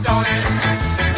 Beefy,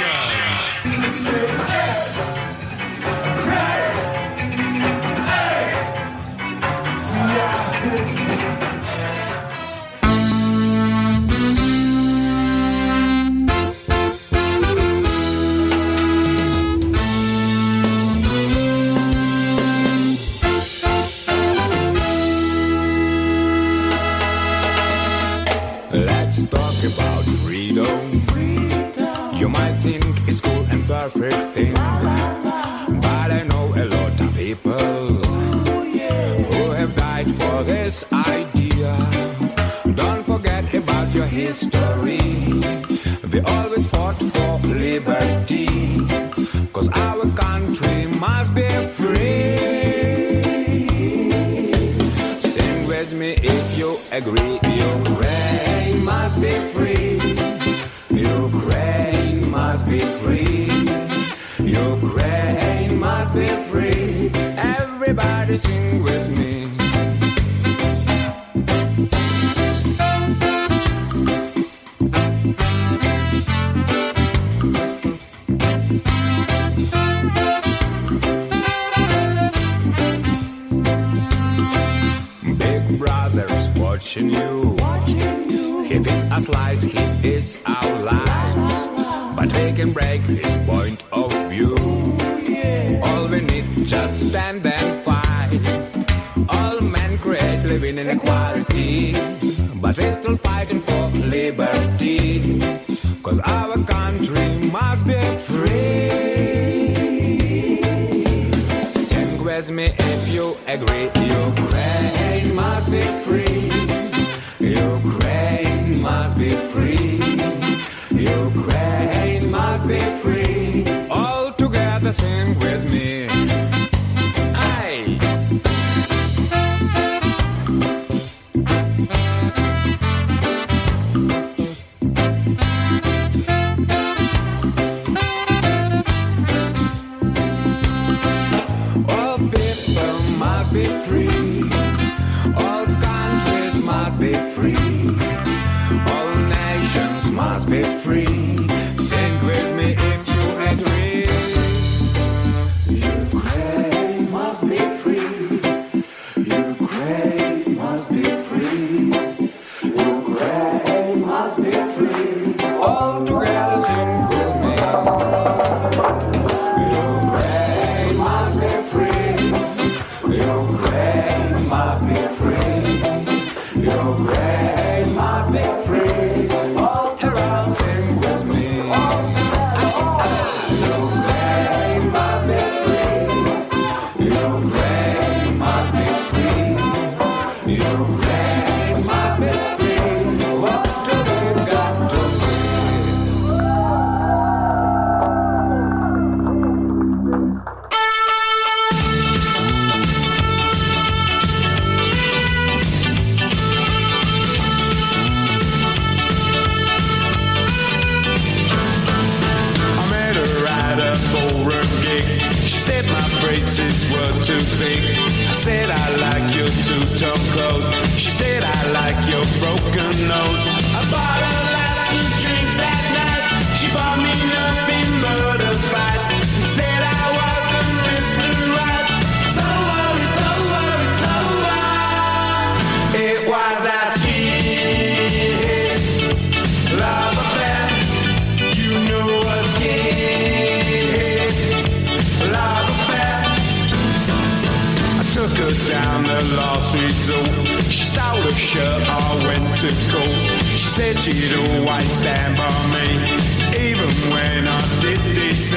Nation. Perfect thing, but I know a lot of people who have died for this idea. Don't forget about your history. We always fought for liberty, cause our country must be free. Sing with me if you agree. With me. Big brother's watching you. He lies, he eats our lives. But we can break his point of view. All we need just stand and But we're still fighting for liberty. Cause our country must be free. Sing with me if you agree. Ukraine must be free. she'd always stand by me. Even when I did DC,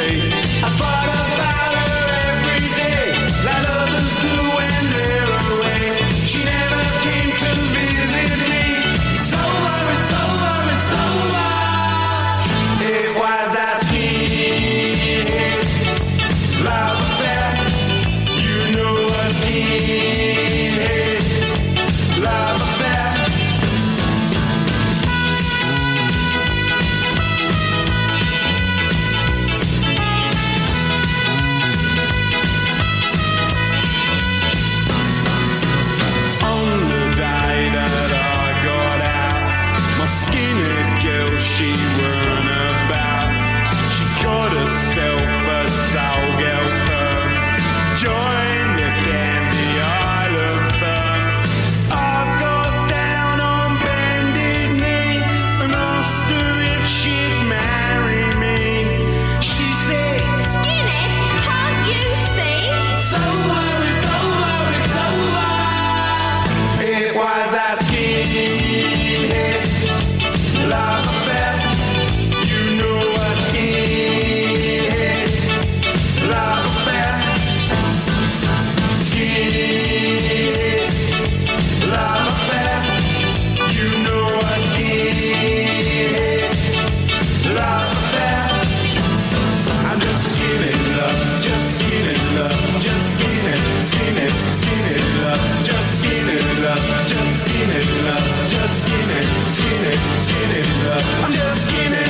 I just skin it, love. Just skin it, skin it, love. I'm just skin it.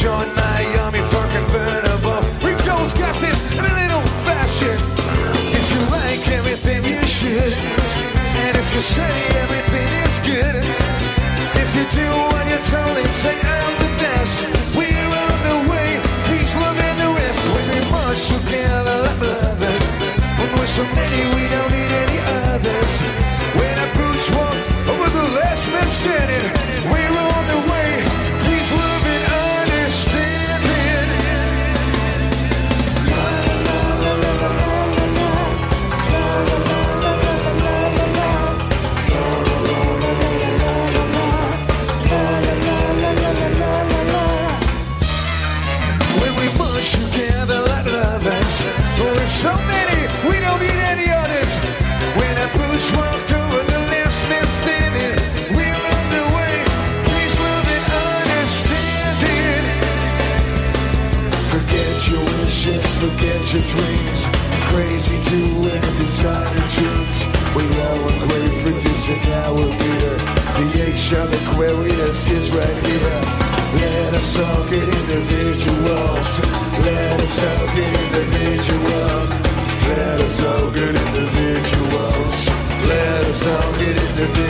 Join and Miami for convertible. Read those gossips in a little fashion. If you like everything, you should. And if you say everything is good, if you do what you're told and say I'm the best, we're on the way. Peace, love, and the rest. When we march together like lovers, when we're so many we don't need any others. When our boots walk over the last man standing. The eggshell Aquarius is right here. Let us all get individuals. Let us all get individuals. Let us all get individuals. Let us all get individuals.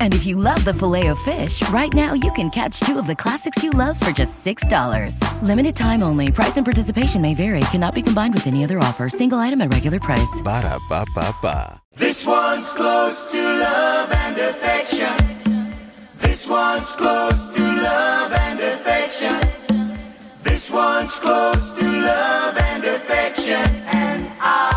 And if you love the filet of fish, right now you can catch two of the classics you love for just $6. Limited time only. Price and participation may vary. Cannot be combined with any other offer. Single item at regular price. Ba da ba ba ba. This one's close to love and affection. This one's close to love and affection. This one's close to love and affection. And I.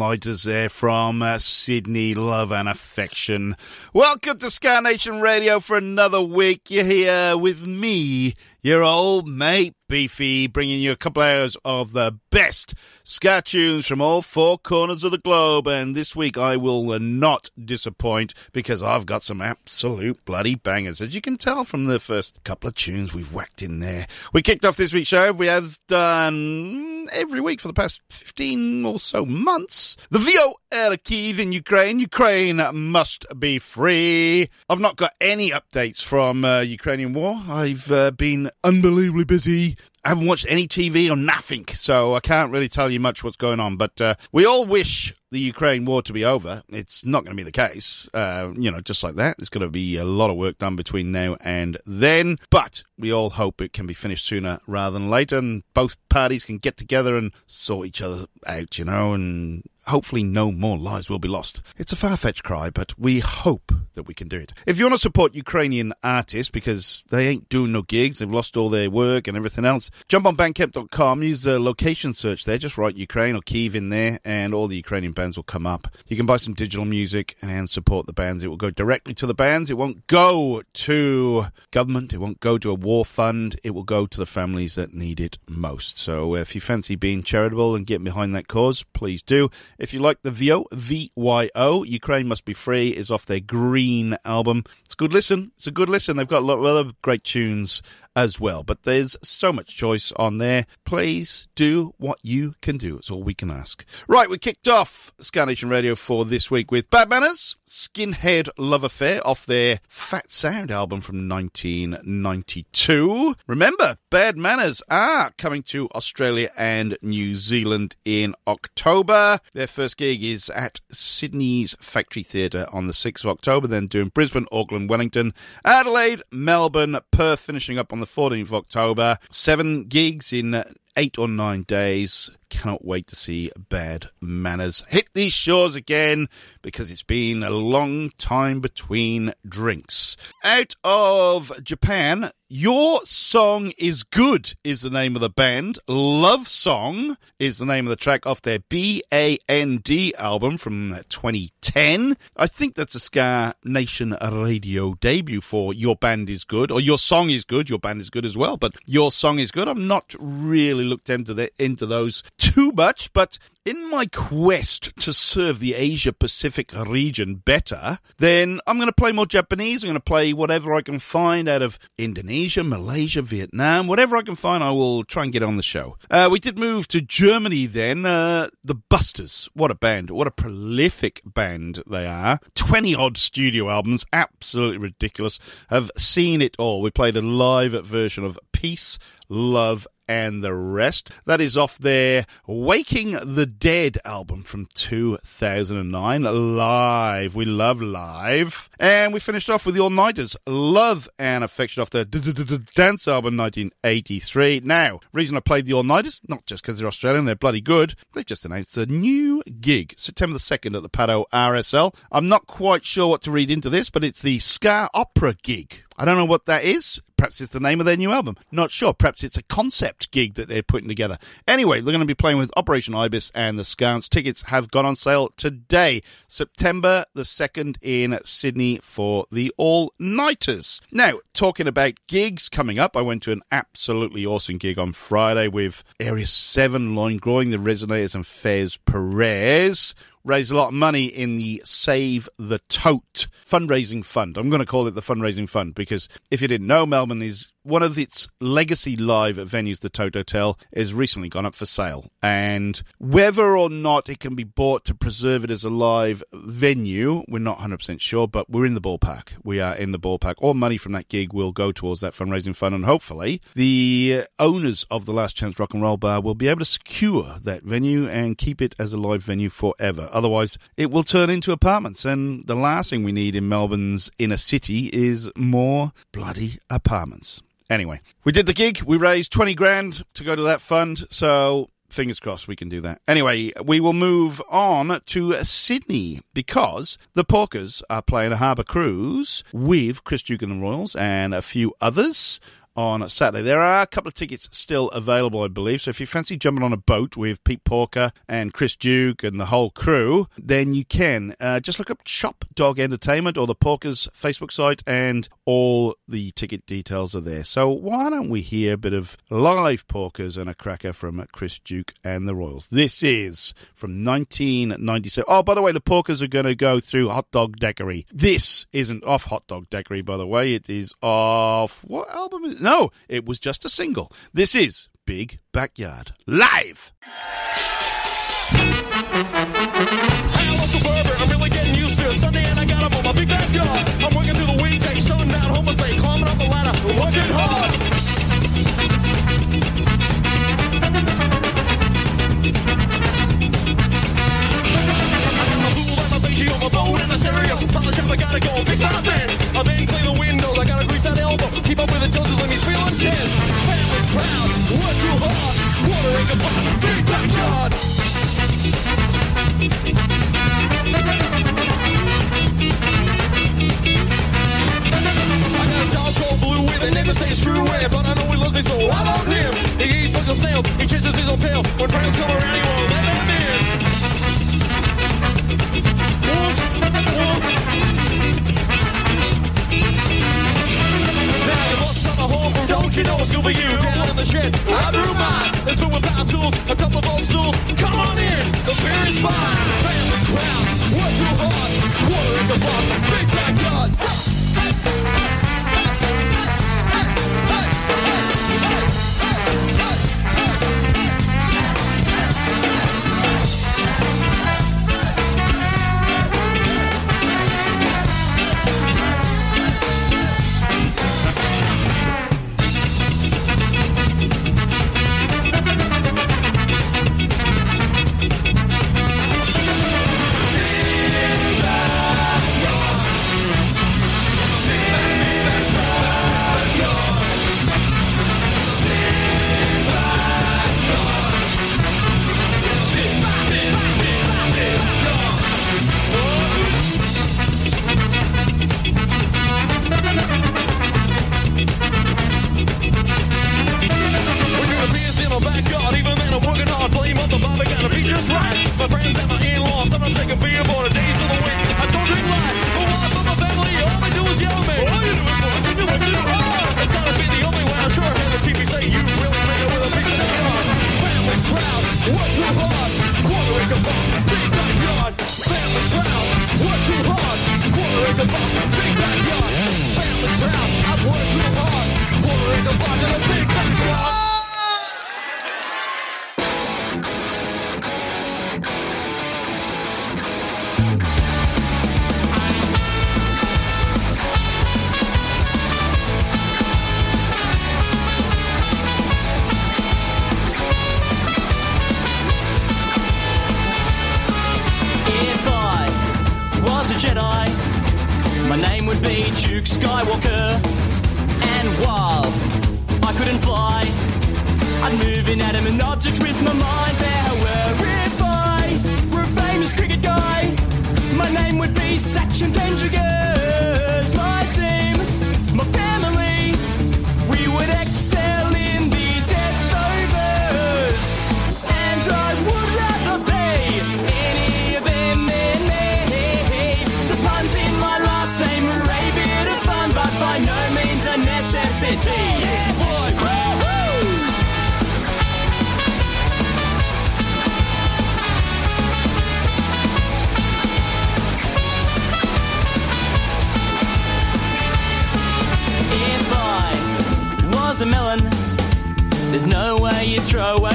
nighters there from uh, Sydney Love and Affection. Welcome to Ska Nation Radio for another week. You're here with me, your old mate Beefy, bringing you a couple hours of the best ska tunes from all four corners of the globe. And this week I will not disappoint because I've got some absolute bloody bangers, as you can tell from the first couple of tunes we've whacked in there. We kicked off this week's show. We have done every week for the past 15 or so months. The VO Kiev in Ukraine. Ukraine must be free. I've not got any updates from uh, Ukrainian war. I've uh, been unbelievably busy. I haven't watched any TV or nothing, so I can't really tell you much what's going on. But uh, we all wish the Ukraine war to be over. It's not going to be the case, uh, you know, just like that. There's going to be a lot of work done between now and then, but we all hope it can be finished sooner rather than later, and both parties can get together and sort each other out, you know, and hopefully no more lives will be lost. It's a far-fetched cry, but we hope that we can do it. If you want to support Ukrainian artists because they ain't doing no gigs, they've lost all their work and everything else, jump on Bandcamp.com, use the location search there, just write Ukraine or Kiev in there, and all the Ukrainian bands will come up. You can buy some digital music and support the bands. It will go directly to the bands. It won't go to government. It won't go to a war fund. It will go to the families that need it most. So if you fancy being charitable and getting behind that cause, please do. If you like the VO, VYO, Ukraine Must Be Free is off their Green album. It's a good listen. It's a good listen. They've got a lot of other great tunes as well. But there's so much choice on there. Please do what you can do. It's all we can ask. Right, we kicked off Ska Nation Radio for this week with Bad Manners, Skinhead Love Affair off their Fat Sound album from 1992. Remember, Bad Manners are coming to Australia and New Zealand in October. Their first gig is at Sydney's Factory Theatre on the 6th of October, then doing Brisbane, Auckland, Wellington, Adelaide, Melbourne, Perth, finishing up on the 14th of October. Seven gigs in eight or nine days. Cannot wait to see Bad Manners hit these shores again because it's been a long time between drinks. Out of Japan, Your Song is Good is the name of the band. Love Song is the name of the track off their B A N D album from 2010. I think that's a Ska Nation radio debut for Your Band is Good, or Your Song is Good. Your Band is Good as well, but Your Song is Good. I'm not really looked into the, into those too much, but in my quest to serve the Asia Pacific region better, then I'm going to play more Japanese. I'm going to play whatever I can find out of Indonesia, Malaysia, Vietnam, whatever I can find, I will try and get on the show. Uh, we did move to Germany then. Uh, the Busters. What a band. What a prolific band they are. 20 odd studio albums. Absolutely ridiculous. Have seen it all. We played a live version of Peace, Love, and the rest. That is off their Waking the Dead album from 2009. Live. We love live. And we finished off with the Allniters. Love and Affection off their Dance album 1983. Now, reason I played the Allniters, not just because they're Australian, they're bloody good. They've just announced a new gig, September the 2nd at the Pato RSL. I'm not quite sure what to read into this, but it's the Ska Opera gig. I don't know what that is. Perhaps it's the name of their new album. Not sure. Perhaps it's a concept gig that they're putting together. Anyway, they're going to be playing with Operation Ibis and the Scouts. Tickets have gone on sale today, September the 2nd in Sydney for the Allniters. Now, talking about gigs coming up, I went to an absolutely awesome gig on Friday with Area 7, Loin Growing, the Resonators, and Fez Perez raised a lot of money in the Save the Tote fundraising fund. I'm going to call it the fundraising fund because if you didn't know, Melbourne is one of its legacy live venues, the Tote Hotel, has recently gone up for sale. And whether or not it can be bought to preserve it as a live venue, we're not 100% sure, but we're in the ballpark. We are in the ballpark. All money from that gig will go towards that fundraising fund. And hopefully, the owners of the Last Chance Rock and Roll Bar will be able to secure that venue and keep it as a live venue forever. Otherwise, it will turn into apartments. And the last thing we need in Melbourne's inner city is more bloody apartments. Anyway, we did the gig. We raised 20 grand to go to that fund. So fingers crossed we can do that. Anyway, we will move on to Sydney because the Porkers are playing a harbour cruise with Chris Duke and the Royals and a few others on Saturday. There are a couple of tickets still available, I believe. So if you fancy jumping on a boat with Pete Porker and Chris Duke and the whole crew, then you can. Uh, just look up Chop Dog Entertainment or the Porkers Facebook site, and all the ticket details are there. So why don't we hear a bit of live Porkers and a cracker from Chris Duke and the Royals? This is from 1997. Oh, by the way, the Porkers are going to go through Hot Dog Daiquiri. This isn't off Hot Dog Daiquiri, by the way. It is off. What album is No, it was just a single. This is Big Backyard. Live! I'm really getting used to it. Sunday and I got up on my big backyard. I'm working through the weekday, shutting down homicide, climbing up the ladder, working hard. on my boat and the stereo. Polish up, I gotta go fix my fan. I then clean the windows, I gotta grease that elbow. Keep up with the Joneses, let me feel intense. Family's proud, work too hard. Quarter acre farm, big backyard. I got a dog called Blue with a neighbor say screw it, but I know he loves me so I love him. He eats fucking snails, he chases his own tail. When friends come around, he won't let them in. Home, don't you know it's good for you? Down in the shed, I brew mine. It's full with power tools, a couple of old stools. Come on in, the beer is fine. Family's proud, work too hard. Quarter acre farm, big backyard.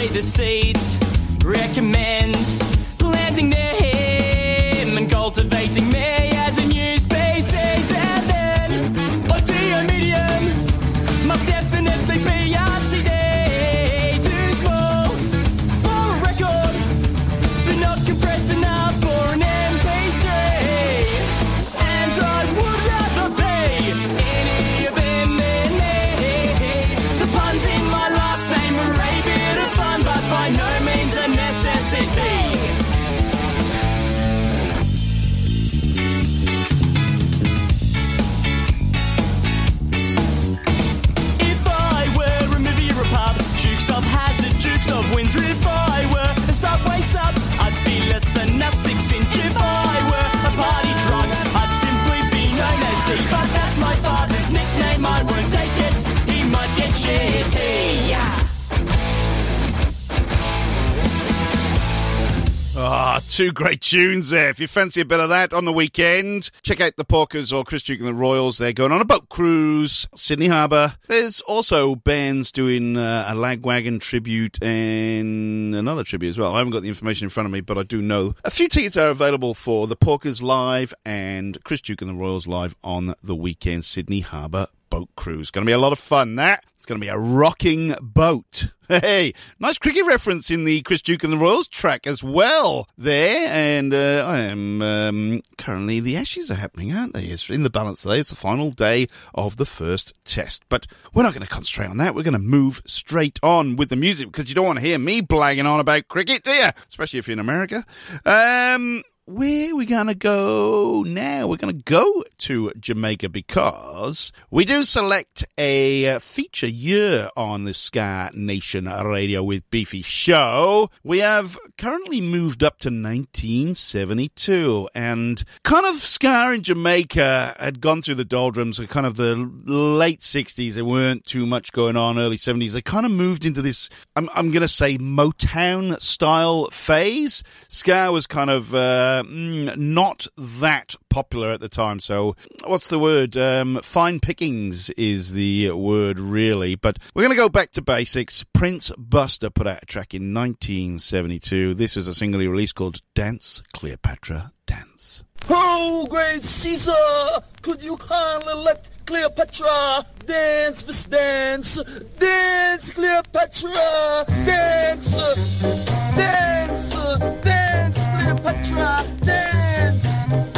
Away the seeds. Recommend great tunes there. If you fancy a bit of that on the weekend, check out the Porkers or Chris Duke and the Royals. They're going on a boat cruise, Sydney Harbour. There's also bands doing uh, a Lagwagon tribute and another tribute as well. I haven't got the information in front of me, but I do know a few tickets are available for the Porkers live and Chris Duke and the Royals live on the weekend, Sydney Harbour boat cruise. Going to be a lot of fun, that. It's going to be a rocking boat. Hey, nice cricket reference in the Chris Duke and the Royals track as well there. And uh, I am um, currently, the Ashes are happening, aren't they? It's in the balance today. It's the final day of the first test. But we're not going to concentrate on that. We're going to move straight on with the music because you don't want to hear me blagging on about cricket, do you? Especially if you're in America. Um, where are we going to go now? We're going to go to Jamaica because we do select a feature year on the Ska Nation Radio with Beefy show. We have currently moved up to 1972 and kind of Ska in Jamaica had gone through the doldrums of kind of the late 60s. There weren't too much going on, early 70s. They kind of moved into this, I'm, I'm going to say Motown style phase. Ska was kind of, uh, mm, not that popular at the time. So, what's the word? Um, fine pickings is the word, really. But we're going to go back to basics. Prince Buster put out a track in 1972. This was a singly release called Dance Cleopatra Dance. Oh, great Caesar, could you kindly let Cleopatra dance this dance? Dance, Cleopatra, dance, dance, dance, Cleopatra, dance.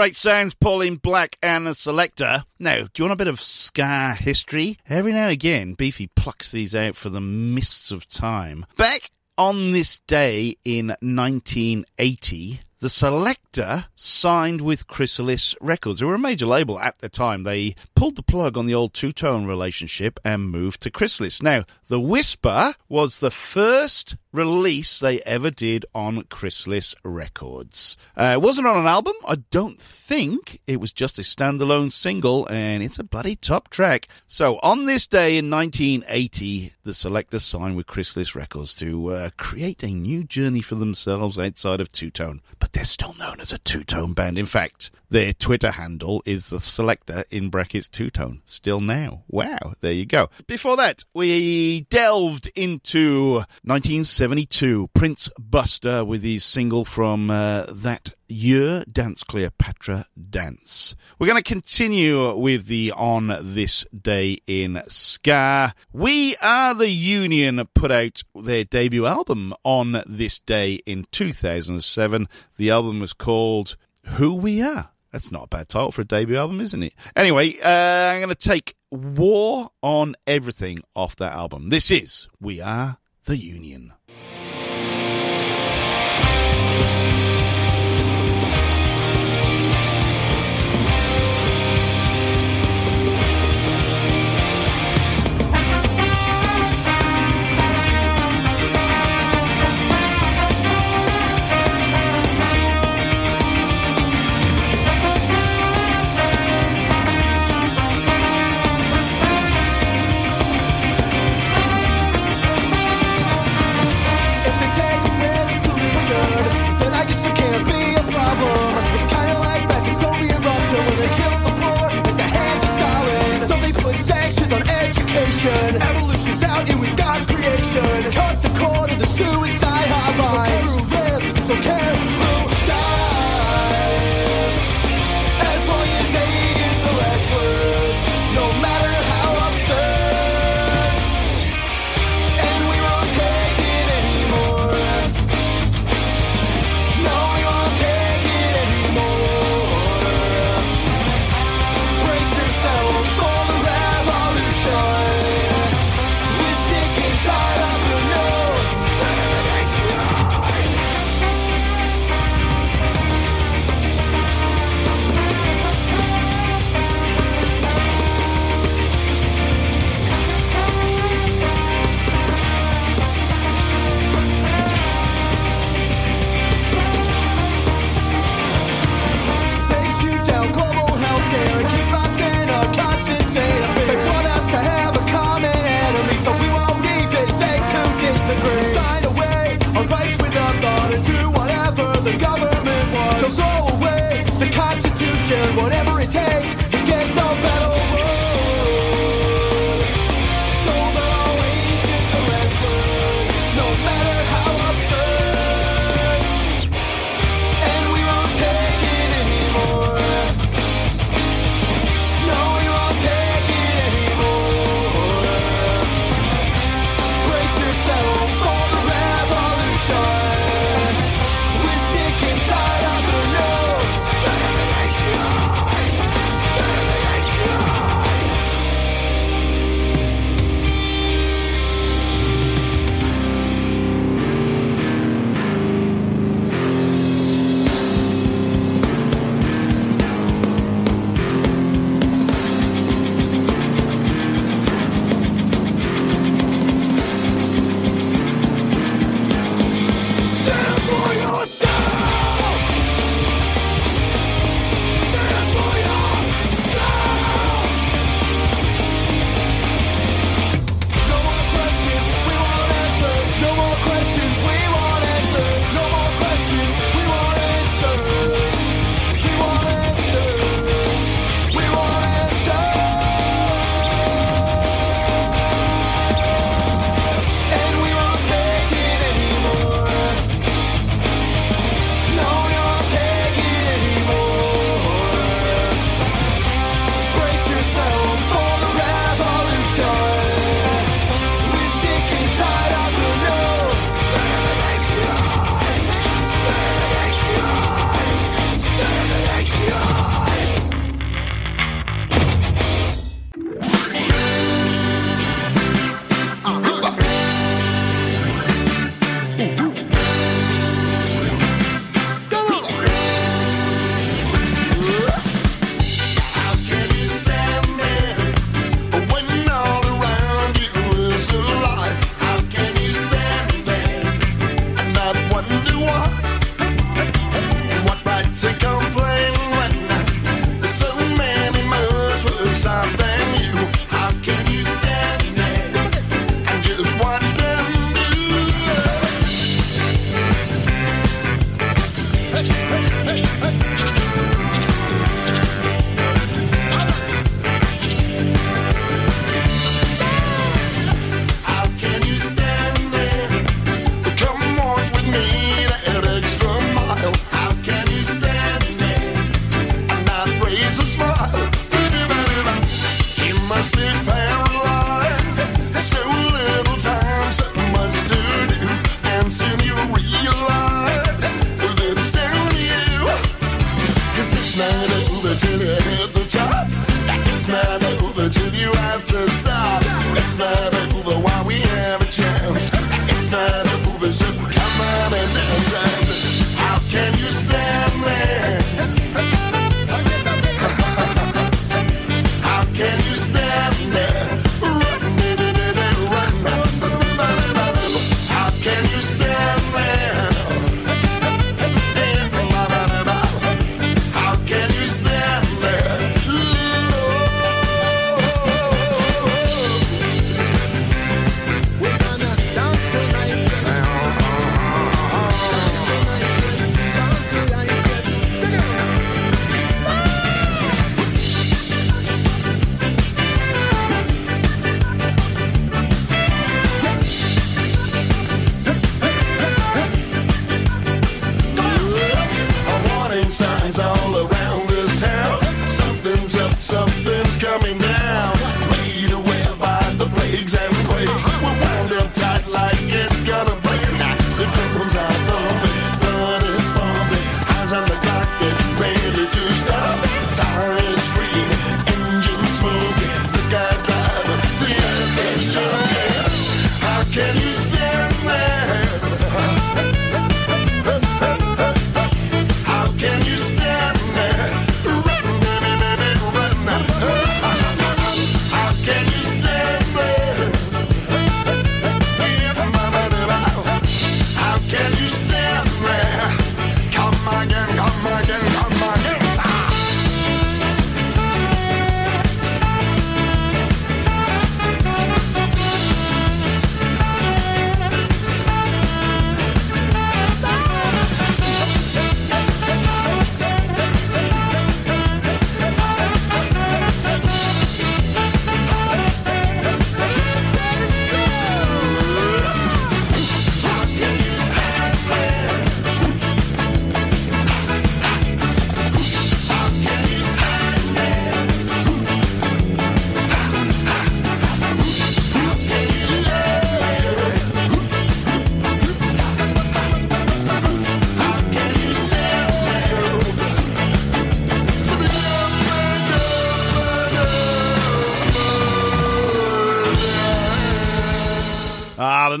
Great sounds, Pauline Black and the Selecter. Now, do you want a bit of ska history? Every now and again, Beefy plucks these out for the mists of time. Back on this day in 1980, the Selecter signed with Chrysalis Records, who were a major label at the time. They pulled the plug on the old two tone relationship and moved to Chrysalis. Now, The Whisper was the first release they ever did on Chrysalis Records. Uh, it wasn't on an album, I don't think. It was just a standalone single, and it's a bloody top track. So, on this day in 1980, the Selecter signed with Chrysalis Records to uh, create a new journey for themselves outside of two tone. But they're still known as a two tone band. In fact, their Twitter handle is the Selecter in brackets two tone. Still now. Wow, there you go. Before that, we delved into 1972. Prince Buster with his single from uh, that year, Dance Cleopatra Dance. We're going to continue with the On This Day in Ska. We Are the Union put out their debut album on this day in 2007. The album was called Who We Are. That's not a bad title for a debut album, isn't it? Anyway, uh, I'm going to take War on Everything off that album. This is We Are the Union.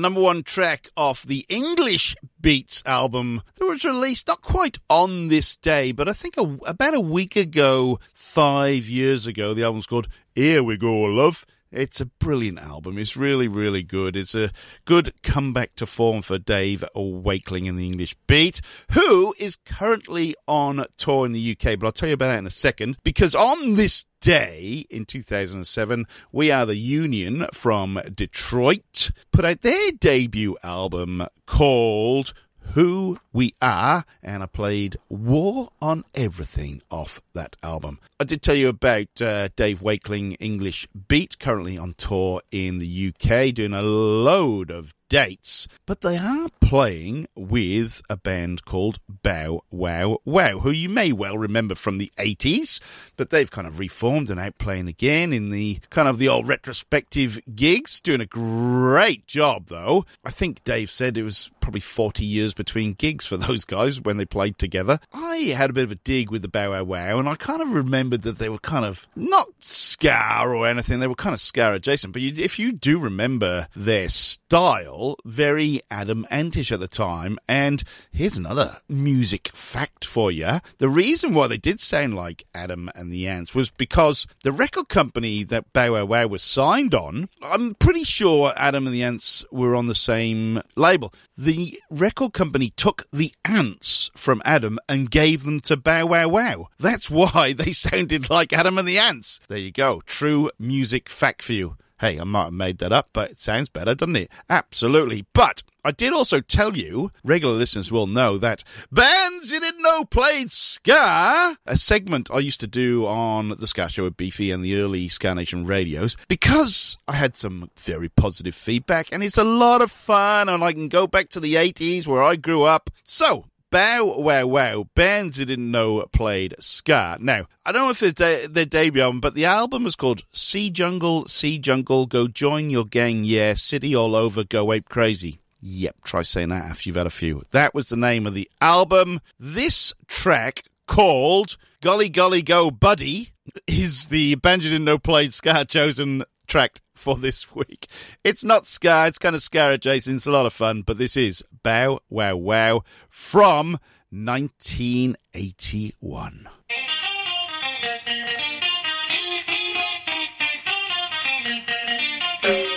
Number one track off the English Beats album that was released not quite on this day, but I think a, about a week ago, five years ago. The album's called Here We Go, Love. It's a brilliant album. It's really, really good. It's a good comeback to form for Dave Wakeling in the English Beat, who is currently on tour in the UK. But I'll tell you about that in a second, because on this day in 2007, We Are the Union from Detroit put out their debut album called who we are, and I played War on Everything off that album. I did tell you about uh, Dave Wakeling English Beat, currently on tour in the UK, doing a load of dates, but they are playing with a band called Bow Wow Wow, who you may well remember from the 80s, but they've kind of reformed and out playing again in the kind of the old retrospective gigs, doing a great job though. I think Dave said it was probably 40 years between gigs for those guys when they played together. I had a bit of a dig with the Bow Wow Wow, and I kind of remembered that they were kind of not Ska or anything, they were kind of Ska adjacent, but if you do remember their style, very Adam Antish at the time. And here's another music fact for you. The reason why they did sound like Adam and the Ants was because the record company that Bow Wow Wow was signed on, I'm pretty sure Adam and the Ants were on the same label. The record company took the ants from Adam and gave them to Bow Wow Wow. That's why they sounded like Adam and the Ants. There you go. True music fact for you. Hey, I might have made that up, but it sounds better, doesn't it? Absolutely. But I did also tell you, regular listeners will know that bands you didn't know played ska, a segment I used to do on the Ska Show with Beefy and the early Ska Nation radios, because I had some very positive feedback and it's a lot of fun and I can go back to the 80s where I grew up. So, Bow Wow Wow, bands you didn't know played ska. Now, I don't know if it's de- their debut album, but the album is called See Jungle, See Jungle, Go Join Your Gang, Yeah, City All Over, Go Ape Crazy. Yep, try saying that after you've had a few. That was the name of the album. This track, called Golly Golly Go Buddy, is the band you didn't know played ska chosen track for this week. It's not ska, it's kind of ska adjacent, it's a lot of fun, but this is Bow Wow Wow from 1981.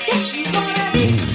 Yes,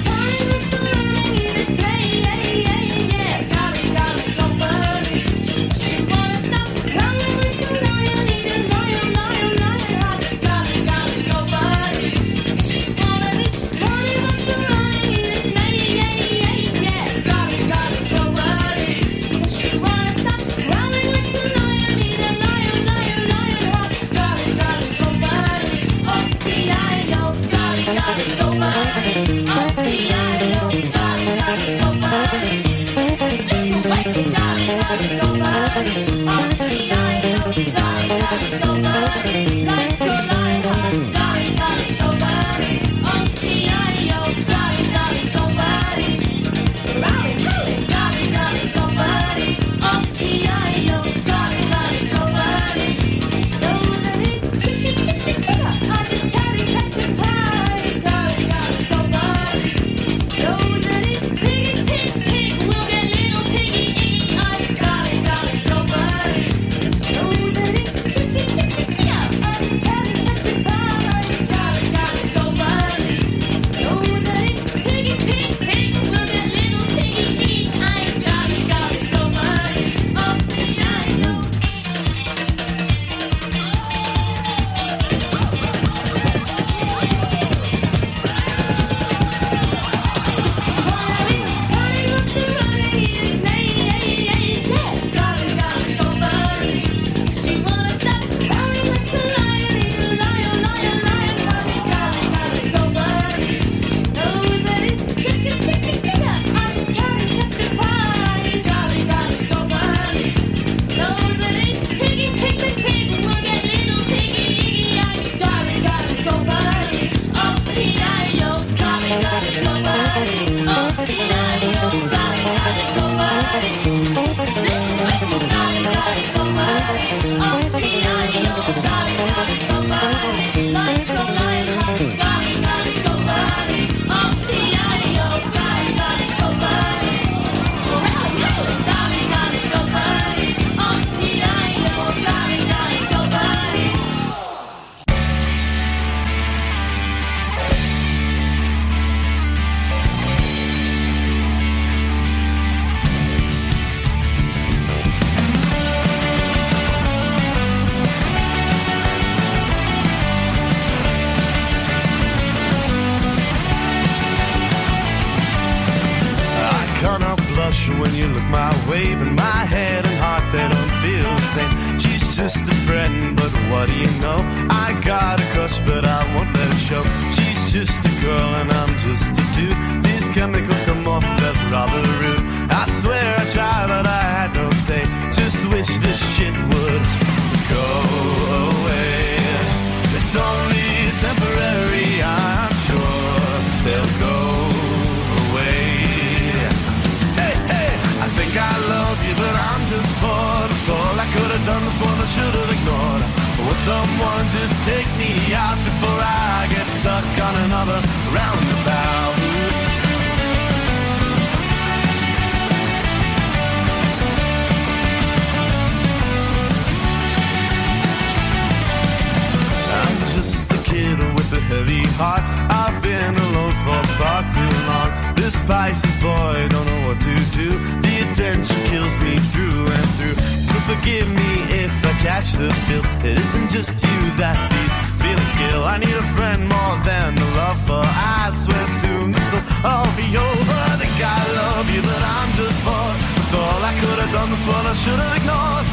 the feels. It isn't just you that these feelings kill. I need a friend more than the lover. I swear soon this will all be over. I think I love you, but I'm just bored. With all I could have done, this one I should have ignored.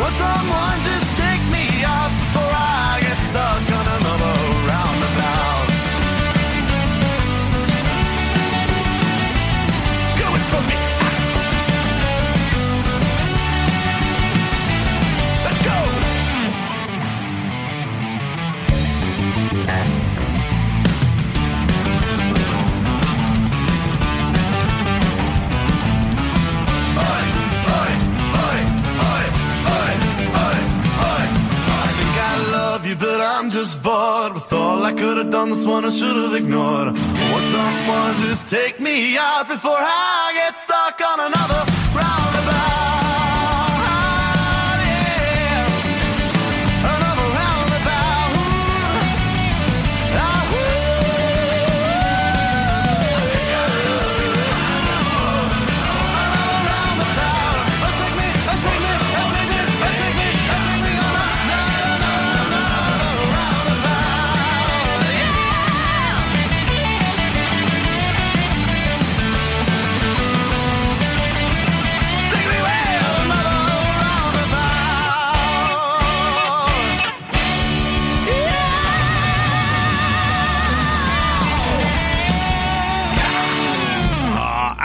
Would someone just all I could have done. This one I should have ignored. Would someone just take me out before I get stuck on another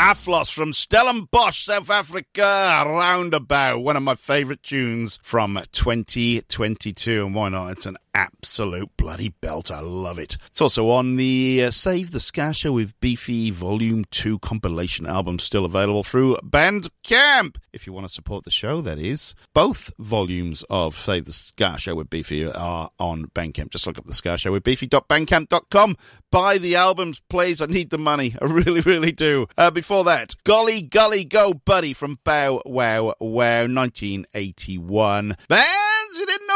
Aflos from Stellenbosch, South Africa, Roundabout, one of my favourite tunes from 2022. And why not? It's an absolute bloody belt. I love it. It's also on the uh, Save the Ska Show with Beefy Volume 2 compilation album, still available through Bandcamp. If you want to support the show, that is. Both volumes of Save the Ska Show with Beefy are on Bandcamp. Just look up the Ska Show with Beefy.bandcamp.com. Buy the albums, please. I need the money. I really, really do. Uh, before that, Golly Golly Go Buddy from Bow Wow Wow 1981. Bands you didn't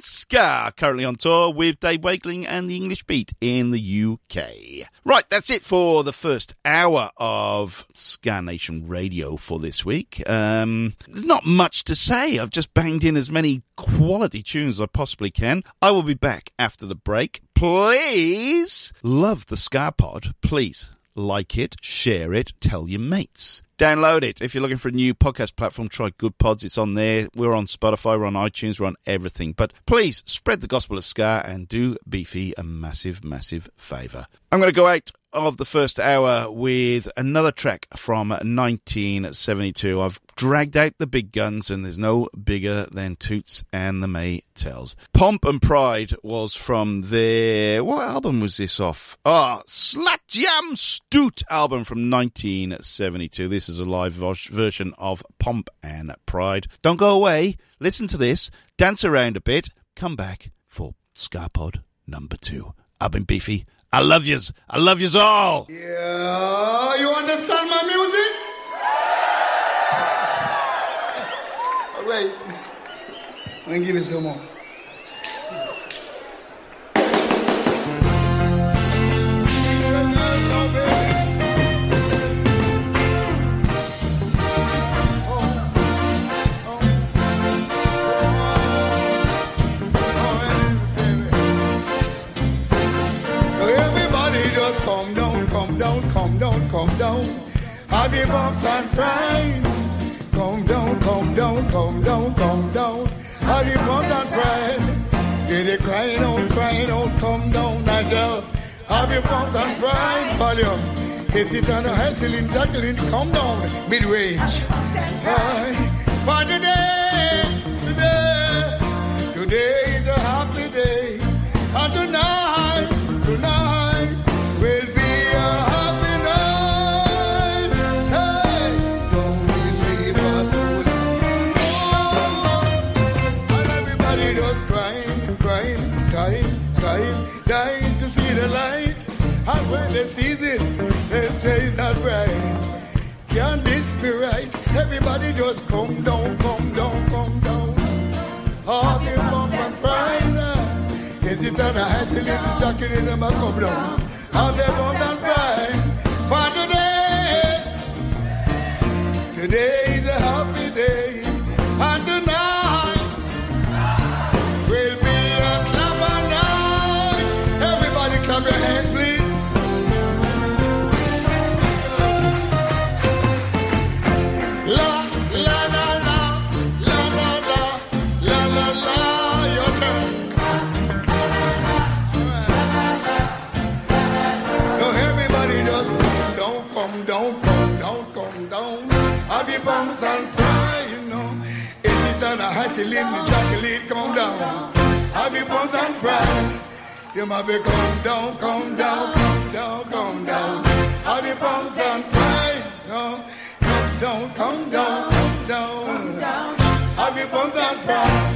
ska. Currently on tour with Dave Wakeling and the English Beat in the UK. Right, that's it for the first hour of Ska Nation Radio for this week. Um, there's not much to say. I've just banged in as many quality tunes as I possibly can. I will be back after the break. Please love the Ska Pod. Please like it, share it, tell your mates. Download it. If you're looking for a new podcast platform, try Goodpods. It's on there. We're on Spotify, we're on iTunes, we're on everything. But please spread the gospel of Ska and do Beefy a massive, massive favour. I'm going to go out of the first hour with another track from 1972. I've dragged out the big guns, and there's no bigger than Toots and the Maytals. Pomp and Pride was from their. What album was this off? Ah, Jam Stoot album from 1972. This is a live version of Pomp and Pride. Don't go away. Listen to this. Dance around a bit. Come back for SkaPod number two. I've been Beefy. I love yous. I love yous all. Yeah, you understand my music? All right. Let me give you some more. Have your bumps and pride. Come down, come down, come down, come down. Have your bumps and pride. Did they crying out, crying out, come down, Nigel. Have your bumps and pride, volume. Is it on a hustling, juggling, come down, mid range. For today, today, today is a happy day. And tonight. the season, they say it's right. Can this be right? Everybody just come down, come down, come down. All the bump and pride. Is it an little jacket in them come down? All the bump and pride. For today, today. cry. You might be come down, come down, come down, come down. All the bombs and cry. No, come down, come down, come down. All the bombs and cry.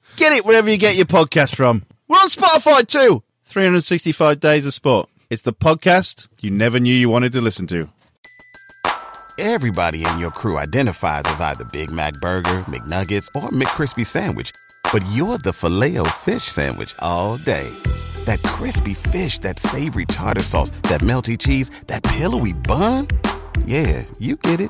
Get it wherever you get your podcast from. We're on Spotify too. 365 Days of Sport. It's the podcast you never knew you wanted to listen to. Everybody in your crew identifies as either Big Mac Burger, McNuggets, or McCrispy Sandwich. But you're the filet fish Sandwich all day. That crispy fish, that savory tartar sauce, that melty cheese, that pillowy bun. Yeah, you get it.